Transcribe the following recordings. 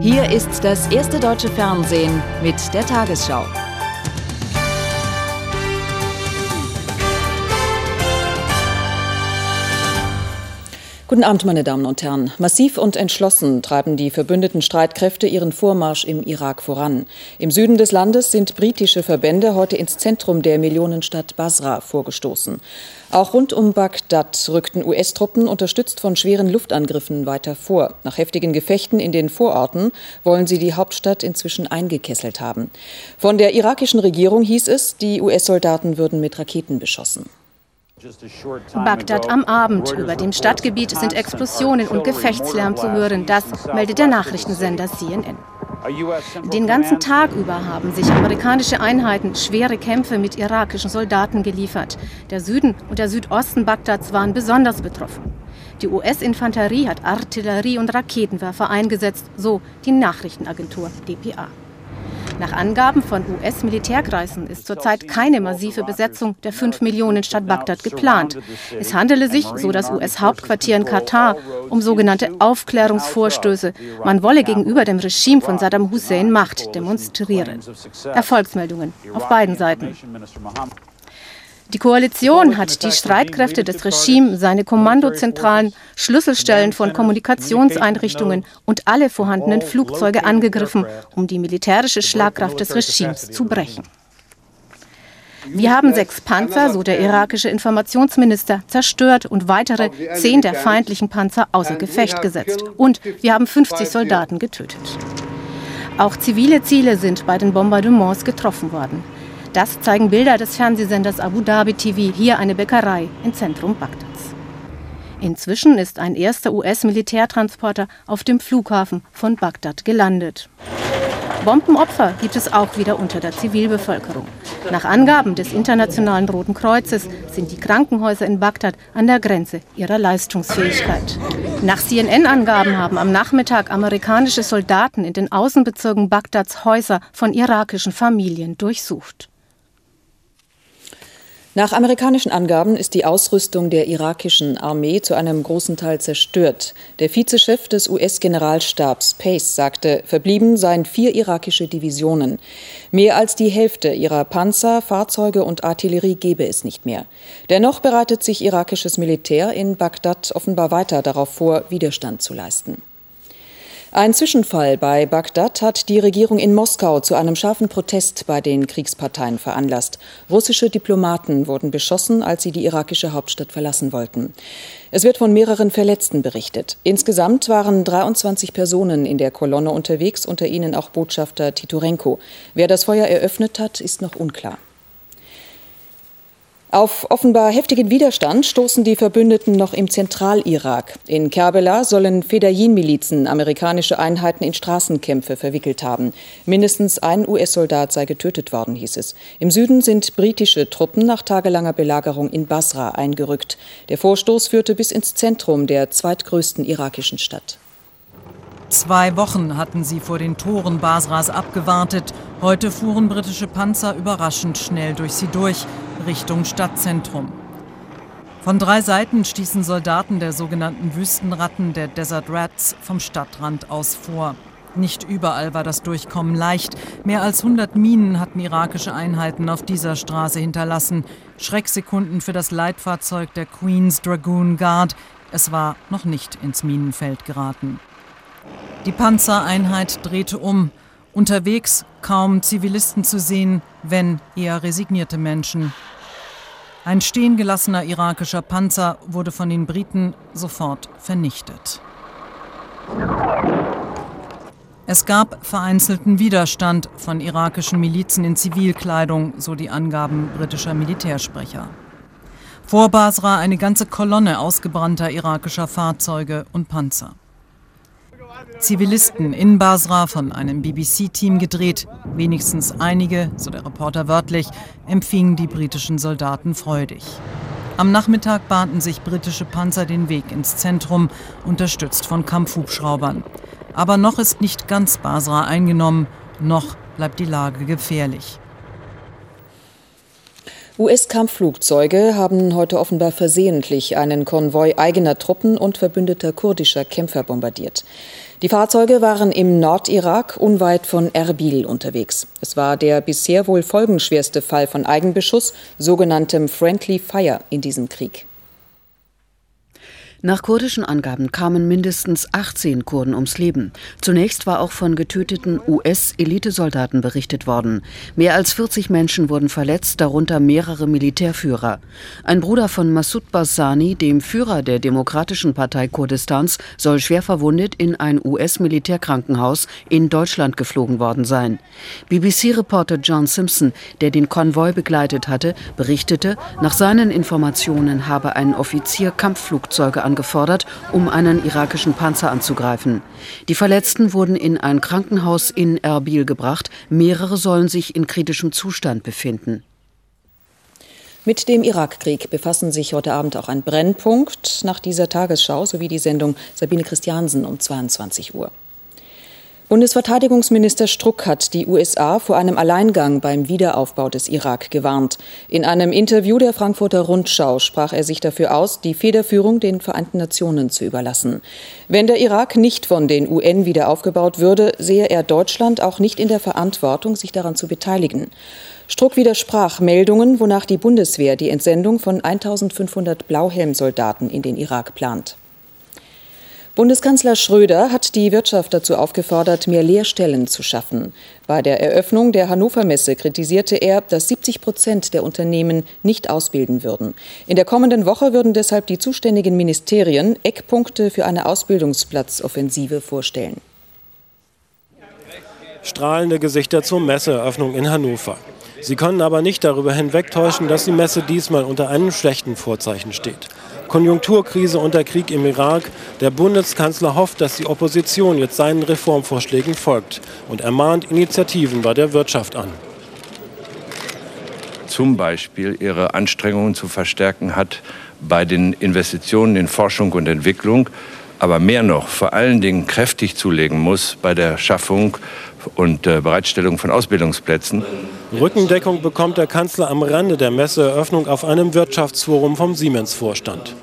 Hier ist das erste deutsche Fernsehen mit der Tagesschau. Guten Abend, meine Damen und Herren. Massiv und entschlossen treiben die verbündeten Streitkräfte ihren Vormarsch im Irak voran. Im Süden des Landes sind britische Verbände heute ins Zentrum der Millionenstadt Basra vorgestoßen. Auch rund um Bagdad rückten US-Truppen, unterstützt von schweren Luftangriffen, weiter vor. Nach heftigen Gefechten in den Vororten wollen sie die Hauptstadt inzwischen eingekesselt haben. Von der irakischen Regierung hieß es, die US-Soldaten würden mit Raketen beschossen. Bagdad am Abend. Über dem Stadtgebiet sind Explosionen und Gefechtslärm zu hören. Das meldet der Nachrichtensender CNN. Den ganzen Tag über haben sich amerikanische Einheiten schwere Kämpfe mit irakischen Soldaten geliefert. Der Süden und der Südosten Bagdads waren besonders betroffen. Die US-Infanterie hat Artillerie und Raketenwerfer eingesetzt, so die Nachrichtenagentur dpa. Nach Angaben von US-Militärkreisen ist zurzeit keine massive Besetzung der 5 Millionen Stadt Bagdad geplant. Es handele sich, so das US-Hauptquartier in Katar, um sogenannte Aufklärungsvorstöße. Man wolle gegenüber dem Regime von Saddam Hussein Macht demonstrieren. Erfolgsmeldungen auf beiden Seiten. Die Koalition hat die Streitkräfte des Regimes, seine Kommandozentralen, Schlüsselstellen von Kommunikationseinrichtungen und alle vorhandenen Flugzeuge angegriffen, um die militärische Schlagkraft des Regimes zu brechen. Wir haben sechs Panzer, so der irakische Informationsminister, zerstört und weitere zehn der feindlichen Panzer außer Gefecht gesetzt. Und wir haben 50 Soldaten getötet. Auch zivile Ziele sind bei den Bombardements getroffen worden. Das zeigen Bilder des Fernsehsenders Abu Dhabi TV, hier eine Bäckerei im Zentrum Bagdads. Inzwischen ist ein erster US-Militärtransporter auf dem Flughafen von Bagdad gelandet. Bombenopfer gibt es auch wieder unter der Zivilbevölkerung. Nach Angaben des Internationalen Roten Kreuzes sind die Krankenhäuser in Bagdad an der Grenze ihrer Leistungsfähigkeit. Nach CNN-Angaben haben am Nachmittag amerikanische Soldaten in den Außenbezirken Bagdads Häuser von irakischen Familien durchsucht. Nach amerikanischen Angaben ist die Ausrüstung der irakischen Armee zu einem großen Teil zerstört. Der Vizechef des US-Generalstabs Pace sagte, verblieben seien vier irakische Divisionen. Mehr als die Hälfte ihrer Panzer, Fahrzeuge und Artillerie gebe es nicht mehr. Dennoch bereitet sich irakisches Militär in Bagdad offenbar weiter darauf vor, Widerstand zu leisten. Ein Zwischenfall bei Bagdad hat die Regierung in Moskau zu einem scharfen Protest bei den Kriegsparteien veranlasst. Russische Diplomaten wurden beschossen, als sie die irakische Hauptstadt verlassen wollten. Es wird von mehreren Verletzten berichtet. Insgesamt waren 23 Personen in der Kolonne unterwegs, unter ihnen auch Botschafter Titorenko. Wer das Feuer eröffnet hat, ist noch unklar. Auf offenbar heftigen Widerstand stoßen die Verbündeten noch im Zentralirak. In Kerbela sollen Fedayeen-Milizen amerikanische Einheiten in Straßenkämpfe verwickelt haben. Mindestens ein US-Soldat sei getötet worden, hieß es. Im Süden sind britische Truppen nach tagelanger Belagerung in Basra eingerückt. Der Vorstoß führte bis ins Zentrum der zweitgrößten irakischen Stadt. Zwei Wochen hatten sie vor den Toren Basras abgewartet. Heute fuhren britische Panzer überraschend schnell durch sie durch, Richtung Stadtzentrum. Von drei Seiten stießen Soldaten der sogenannten Wüstenratten, der Desert Rats, vom Stadtrand aus vor. Nicht überall war das Durchkommen leicht. Mehr als 100 Minen hatten irakische Einheiten auf dieser Straße hinterlassen. Schrecksekunden für das Leitfahrzeug der Queen's Dragoon Guard. Es war noch nicht ins Minenfeld geraten. Die Panzereinheit drehte um. Unterwegs kaum Zivilisten zu sehen, wenn eher resignierte Menschen. Ein stehengelassener irakischer Panzer wurde von den Briten sofort vernichtet. Es gab vereinzelten Widerstand von irakischen Milizen in Zivilkleidung, so die Angaben britischer Militärsprecher. Vor Basra eine ganze Kolonne ausgebrannter irakischer Fahrzeuge und Panzer. Zivilisten in Basra von einem BBC-Team gedreht. Wenigstens einige, so der Reporter wörtlich, empfingen die britischen Soldaten freudig. Am Nachmittag bahnten sich britische Panzer den Weg ins Zentrum, unterstützt von Kampfhubschraubern. Aber noch ist nicht ganz Basra eingenommen, noch bleibt die Lage gefährlich. US-Kampfflugzeuge haben heute offenbar versehentlich einen Konvoi eigener Truppen und verbündeter kurdischer Kämpfer bombardiert. Die Fahrzeuge waren im Nordirak unweit von Erbil unterwegs. Es war der bisher wohl folgenschwerste Fall von Eigenbeschuss, sogenanntem Friendly Fire in diesem Krieg. Nach kurdischen Angaben kamen mindestens 18 Kurden ums Leben. Zunächst war auch von getöteten US-Elitesoldaten berichtet worden. Mehr als 40 Menschen wurden verletzt, darunter mehrere Militärführer. Ein Bruder von Massoud Barzani, dem Führer der Demokratischen Partei Kurdistans, soll schwer verwundet in ein US-Militärkrankenhaus in Deutschland geflogen worden sein. BBC-Reporter John Simpson, der den Konvoi begleitet hatte, berichtete, nach seinen Informationen habe ein Offizier Kampfflugzeuge angefordert, um einen irakischen Panzer anzugreifen. Die Verletzten wurden in ein Krankenhaus in Erbil gebracht. Mehrere sollen sich in kritischem Zustand befinden. Mit dem Irakkrieg befassen sich heute Abend auch ein Brennpunkt nach dieser Tagesschau sowie die Sendung Sabine Christiansen um 22 Uhr. Bundesverteidigungsminister Struck hat die USA vor einem Alleingang beim Wiederaufbau des Irak gewarnt. In einem Interview der Frankfurter Rundschau sprach er sich dafür aus, die Federführung den Vereinten Nationen zu überlassen. Wenn der Irak nicht von den UN wieder aufgebaut würde, sehe er Deutschland auch nicht in der Verantwortung, sich daran zu beteiligen. Struck widersprach Meldungen, wonach die Bundeswehr die Entsendung von 1500 Blauhelmsoldaten in den Irak plant. Bundeskanzler Schröder hat die Wirtschaft dazu aufgefordert, mehr Lehrstellen zu schaffen. Bei der Eröffnung der Hannover Messe kritisierte er, dass 70 Prozent der Unternehmen nicht ausbilden würden. In der kommenden Woche würden deshalb die zuständigen Ministerien Eckpunkte für eine Ausbildungsplatzoffensive vorstellen. Strahlende Gesichter zur Messeeröffnung in Hannover. Sie können aber nicht darüber hinwegtäuschen, dass die Messe diesmal unter einem schlechten Vorzeichen steht. Konjunkturkrise und der Krieg im Irak. Der Bundeskanzler hofft, dass die Opposition jetzt seinen Reformvorschlägen folgt und ermahnt Initiativen bei der Wirtschaft an. Zum Beispiel ihre Anstrengungen zu verstärken hat bei den Investitionen in Forschung und Entwicklung, aber mehr noch vor allen Dingen kräftig zulegen muss bei der Schaffung und äh, Bereitstellung von Ausbildungsplätzen. Rückendeckung bekommt der Kanzler am Rande der Messeeröffnung auf einem Wirtschaftsforum vom Siemens-Vorstand.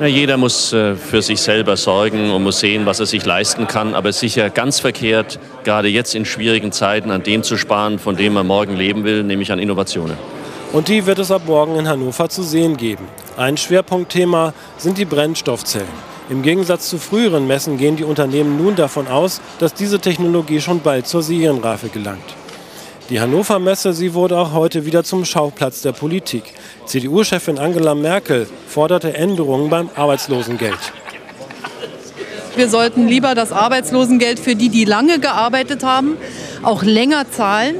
Ja, jeder muss äh, für sich selber sorgen und muss sehen, was er sich leisten kann. Aber sicher ganz verkehrt, gerade jetzt in schwierigen Zeiten, an dem zu sparen, von dem man morgen leben will, nämlich an Innovationen. Und die wird es ab morgen in Hannover zu sehen geben. Ein Schwerpunktthema sind die Brennstoffzellen. Im Gegensatz zu früheren Messen gehen die Unternehmen nun davon aus, dass diese Technologie schon bald zur Serienreife gelangt. Die Hannover Messe, sie wurde auch heute wieder zum Schauplatz der Politik. CDU-Chefin Angela Merkel forderte Änderungen beim Arbeitslosengeld. Wir sollten lieber das Arbeitslosengeld für die, die lange gearbeitet haben, auch länger zahlen.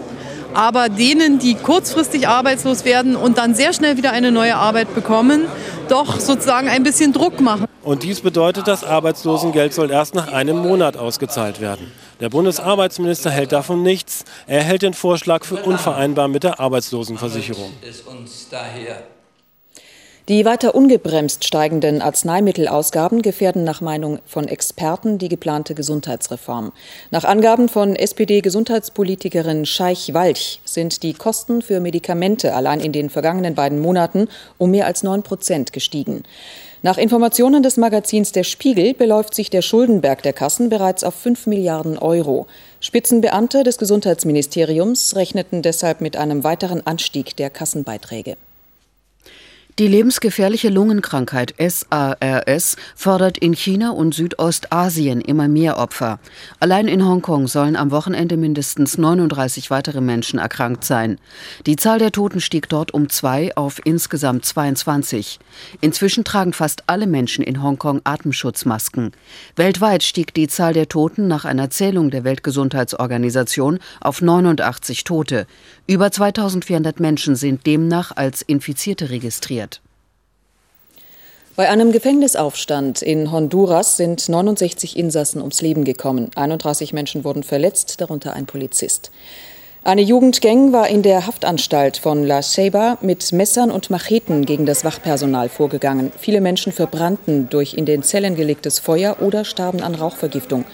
Aber denen, die kurzfristig arbeitslos werden und dann sehr schnell wieder eine neue Arbeit bekommen, doch sozusagen ein bisschen Druck machen. Und dies bedeutet, das Arbeitslosengeld soll erst nach einem Monat ausgezahlt werden. Der Bundesarbeitsminister hält davon nichts. Er hält den Vorschlag für unvereinbar mit der Arbeitslosenversicherung. Die weiter ungebremst steigenden Arzneimittelausgaben gefährden nach Meinung von Experten die geplante Gesundheitsreform. Nach Angaben von SPD-Gesundheitspolitikerin Scheich Walch sind die Kosten für Medikamente allein in den vergangenen beiden Monaten um mehr als 9 Prozent gestiegen. Nach Informationen des Magazins Der Spiegel beläuft sich der Schuldenberg der Kassen bereits auf 5 Milliarden Euro. Spitzenbeamte des Gesundheitsministeriums rechneten deshalb mit einem weiteren Anstieg der Kassenbeiträge. Die lebensgefährliche Lungenkrankheit SARS fordert in China und Südostasien immer mehr Opfer. Allein in Hongkong sollen am Wochenende mindestens 39 weitere Menschen erkrankt sein. Die Zahl der Toten stieg dort um zwei auf insgesamt 22. Inzwischen tragen fast alle Menschen in Hongkong Atemschutzmasken. Weltweit stieg die Zahl der Toten nach einer Zählung der Weltgesundheitsorganisation auf 89 Tote. Über 2400 Menschen sind demnach als Infizierte registriert. Bei einem Gefängnisaufstand in Honduras sind 69 Insassen ums Leben gekommen. 31 Menschen wurden verletzt, darunter ein Polizist. Eine Jugendgang war in der Haftanstalt von La Ceiba mit Messern und Macheten gegen das Wachpersonal vorgegangen. Viele Menschen verbrannten durch in den Zellen gelegtes Feuer oder starben an Rauchvergiftung.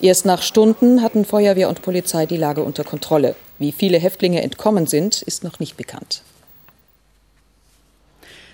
Erst nach Stunden hatten Feuerwehr und Polizei die Lage unter Kontrolle. Wie viele Häftlinge entkommen sind, ist noch nicht bekannt.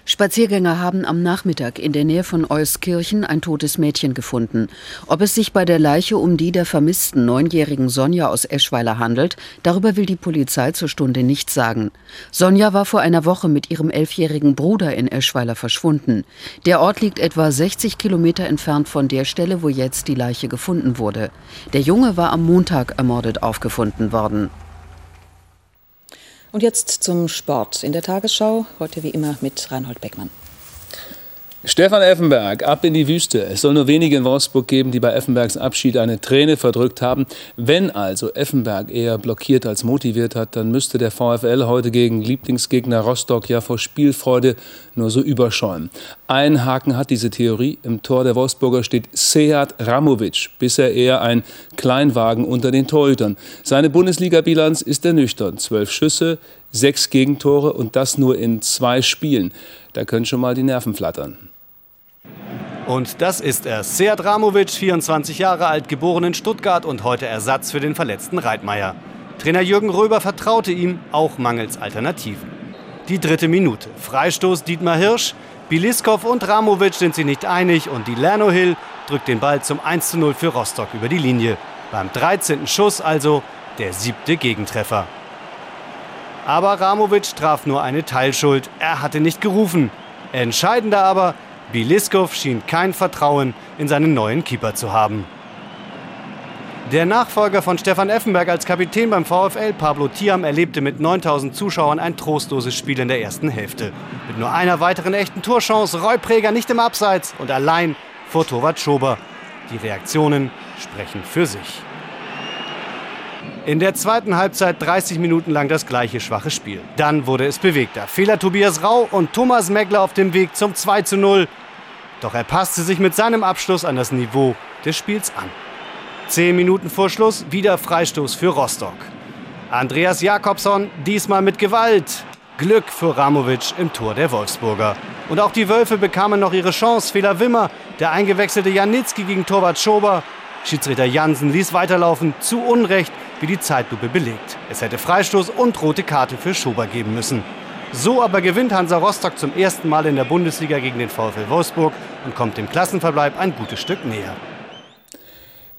Spaziergänger haben am Nachmittag in der Nähe von Euskirchen ein totes Mädchen gefunden. Ob es sich bei der Leiche um die der vermissten neunjährigen Sonja aus Eschweiler handelt, darüber will die Polizei zur Stunde nichts sagen. Sonja war vor einer Woche mit ihrem elfjährigen Bruder in Eschweiler verschwunden. Der Ort liegt etwa 60 Kilometer entfernt von der Stelle, wo jetzt die Leiche gefunden wurde. Der Junge war am Montag ermordet aufgefunden worden. Und jetzt zum Sport in der Tagesschau, heute wie immer mit Reinhold Beckmann. Stefan Effenberg, ab in die Wüste. Es soll nur wenige in Wolfsburg geben, die bei Effenbergs Abschied eine Träne verdrückt haben. Wenn also Effenberg eher blockiert als motiviert hat, dann müsste der VfL heute gegen Lieblingsgegner Rostock ja vor Spielfreude nur so überschäumen. Ein Haken hat diese Theorie. Im Tor der Wolfsburger steht Seat Ramovic, bisher eher ein Kleinwagen unter den Torhütern. Seine Bundesliga-Bilanz ist ernüchternd. Zwölf Schüsse, sechs Gegentore und das nur in zwei Spielen. Da können schon mal die Nerven flattern. Und das ist er, Sead Ramovic, 24 Jahre alt, geboren in Stuttgart und heute Ersatz für den verletzten Reitmeier. Trainer Jürgen Röber vertraute ihm, auch mangels Alternativen. Die dritte Minute. Freistoß Dietmar Hirsch. Biliskov und Ramovic sind sich nicht einig und die Lerno Hill drückt den Ball zum 1:0 für Rostock über die Linie. Beim 13. Schuss also der siebte Gegentreffer. Aber Ramovic traf nur eine Teilschuld. Er hatte nicht gerufen. Entscheidender aber, Biliskov schien kein Vertrauen in seinen neuen Keeper zu haben. Der Nachfolger von Stefan Effenberg als Kapitän beim VfL, Pablo Thiam, erlebte mit 9000 Zuschauern ein trostloses Spiel in der ersten Hälfte. Mit nur einer weiteren echten Torchance, Roy Preger nicht im Abseits und allein vor Torwart Schober. Die Reaktionen sprechen für sich. In der zweiten Halbzeit 30 Minuten lang das gleiche schwache Spiel. Dann wurde es bewegter. Fehler Tobias Rau und Thomas Megler auf dem Weg zum 2 zu 0. Doch er passte sich mit seinem Abschluss an das Niveau des Spiels an. Zehn Minuten vor Schluss wieder Freistoß für Rostock. Andreas Jakobsson diesmal mit Gewalt. Glück für Ramovic im Tor der Wolfsburger. Und auch die Wölfe bekamen noch ihre Chance. Fehler Wimmer, der eingewechselte Janitzki gegen Torwart Schober. Schiedsrichter Jansen ließ weiterlaufen, zu Unrecht, wie die Zeitlupe belegt. Es hätte Freistoß und rote Karte für Schober geben müssen. So aber gewinnt Hansa Rostock zum ersten Mal in der Bundesliga gegen den VfL Wolfsburg und kommt dem Klassenverbleib ein gutes Stück näher.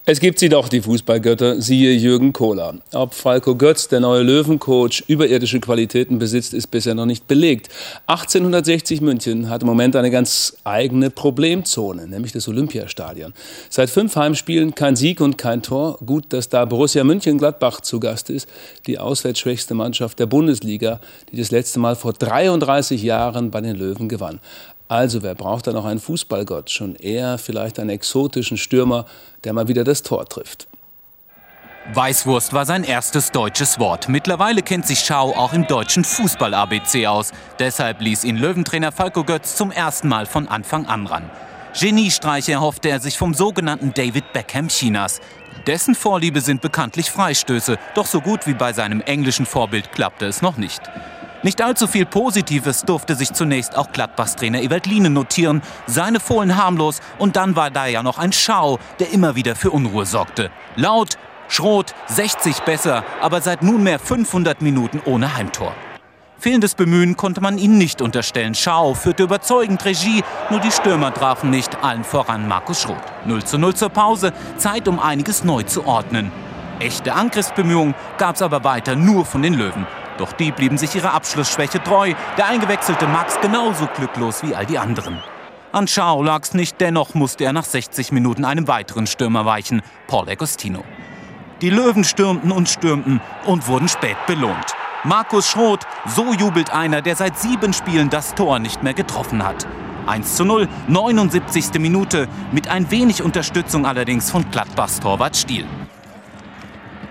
Es gibt sie doch, die Fußballgötter, siehe Jürgen Kohler. Ob Falco Götz, der neue Löwencoach, überirdische Qualitäten besitzt, ist bisher noch nicht belegt. 1860 München hat im Moment eine ganz eigene Problemzone, nämlich das Olympiastadion. Seit fünf Heimspielen kein Sieg und kein Tor. Gut, dass da Borussia München-Gladbach zu Gast ist, die auswärtsschwächste Mannschaft der Bundesliga, die das letzte Mal vor 33 Jahren bei den Löwen gewann. Also, wer braucht da noch einen Fußballgott? Schon eher vielleicht einen exotischen Stürmer, der mal wieder das Tor trifft. Weißwurst war sein erstes deutsches Wort. Mittlerweile kennt sich Schau auch im deutschen Fußball-ABC aus. Deshalb ließ ihn Löwentrainer Falco Götz zum ersten Mal von Anfang an ran. Geniestreiche erhoffte er sich vom sogenannten David Beckham Chinas. Dessen Vorliebe sind bekanntlich Freistöße, doch so gut wie bei seinem englischen Vorbild klappte es noch nicht. Nicht allzu viel Positives durfte sich zunächst auch Gladbachs Trainer Ewald Liene notieren. Seine Fohlen harmlos und dann war da ja noch ein Schau, der immer wieder für Unruhe sorgte. Laut, Schrot, 60 besser, aber seit nunmehr 500 Minuten ohne Heimtor. Fehlendes Bemühen konnte man ihnen nicht unterstellen. Schau führte überzeugend Regie, nur die Stürmer trafen nicht, allen voran Markus Schroth. 0 zu 0 zur Pause, Zeit um einiges neu zu ordnen. Echte Angriffsbemühungen gab es aber weiter nur von den Löwen. Doch die blieben sich ihrer Abschlussschwäche treu. Der eingewechselte Max genauso glücklos wie all die anderen. An Schau lag's nicht, dennoch musste er nach 60 Minuten einem weiteren Stürmer weichen, Paul Agostino. Die Löwen stürmten und stürmten und wurden spät belohnt. Markus Schroth, so jubelt einer, der seit sieben Spielen das Tor nicht mehr getroffen hat. 1 zu 0, 79. Minute, mit ein wenig Unterstützung allerdings von Gladbachs Torwart Stiel.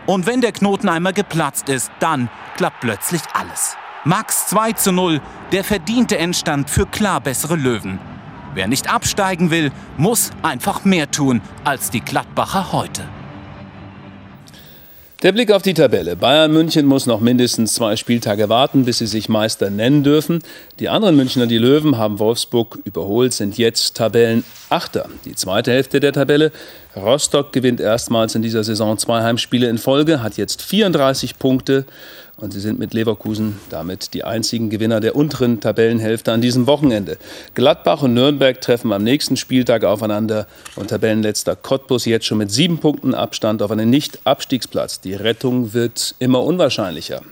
Und wenn der Knoten einmal geplatzt ist, dann klappt plötzlich alles. Max 2 zu 0, der verdiente Endstand für klar bessere Löwen. Wer nicht absteigen will, muss einfach mehr tun als die Gladbacher heute. Der Blick auf die Tabelle. Bayern München muss noch mindestens zwei Spieltage warten, bis sie sich Meister nennen dürfen. Die anderen Münchner, die Löwen, haben Wolfsburg überholt, sind jetzt Tabellenachter. Die zweite Hälfte der Tabelle Rostock gewinnt erstmals in dieser Saison zwei Heimspiele in Folge, hat jetzt 34 Punkte und sie sind mit Leverkusen damit die einzigen Gewinner der unteren Tabellenhälfte an diesem Wochenende. Gladbach und Nürnberg treffen am nächsten Spieltag aufeinander und Tabellenletzter Cottbus jetzt schon mit sieben Punkten Abstand auf einen Nicht-Abstiegsplatz. Die Rettung wird immer unwahrscheinlicher.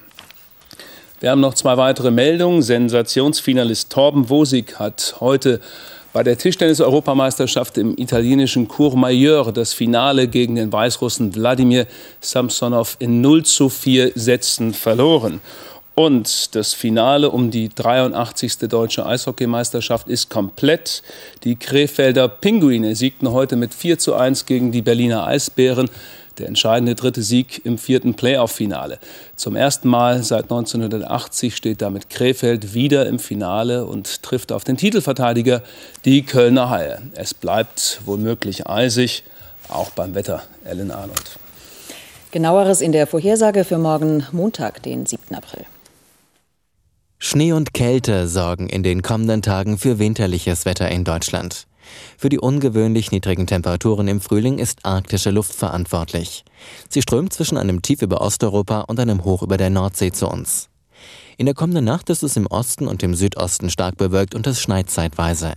Wir haben noch zwei weitere Meldungen. Sensationsfinalist Torben Wosig hat heute bei der Tischtennis-Europameisterschaft im italienischen Courmayeur das Finale gegen den Weißrussen Wladimir Samsonov in 0 zu 4 Sätzen verloren. Und das Finale um die 83. deutsche Eishockeymeisterschaft ist komplett. Die Krefelder Pinguine siegten heute mit 4 zu 1 gegen die Berliner Eisbären der entscheidende dritte Sieg im vierten Playoff-Finale. Zum ersten Mal seit 1980 steht damit Krefeld wieder im Finale und trifft auf den Titelverteidiger, die Kölner Haie. Es bleibt womöglich eisig, auch beim Wetter. Ellen Arnold. Genaueres in der Vorhersage für morgen Montag, den 7. April. Schnee und Kälte sorgen in den kommenden Tagen für winterliches Wetter in Deutschland. Für die ungewöhnlich niedrigen Temperaturen im Frühling ist arktische Luft verantwortlich. Sie strömt zwischen einem Tief über Osteuropa und einem Hoch über der Nordsee zu uns. In der kommenden Nacht ist es im Osten und im Südosten stark bewölkt und es schneit zeitweise.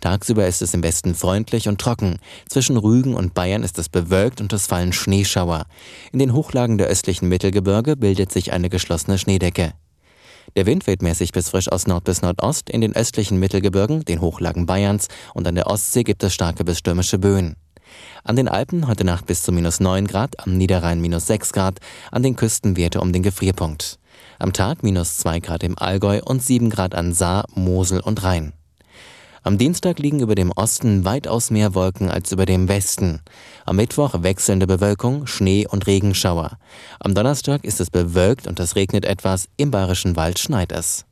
Tagsüber ist es im Westen freundlich und trocken. Zwischen Rügen und Bayern ist es bewölkt und es fallen Schneeschauer. In den Hochlagen der östlichen Mittelgebirge bildet sich eine geschlossene Schneedecke. Der Wind weht mäßig bis frisch aus Nord bis Nordost. In den östlichen Mittelgebirgen, den Hochlagen Bayerns und an der Ostsee gibt es starke bis stürmische Böen. An den Alpen heute Nacht bis zu minus 9 Grad, am Niederrhein minus 6 Grad, an den Küsten Werte um den Gefrierpunkt. Am Tag minus 2 Grad im Allgäu und 7 Grad an Saar, Mosel und Rhein. Am Dienstag liegen über dem Osten weitaus mehr Wolken als über dem Westen. Am Mittwoch wechselnde Bewölkung, Schnee und Regenschauer. Am Donnerstag ist es bewölkt und es regnet etwas, im Bayerischen Wald schneit es.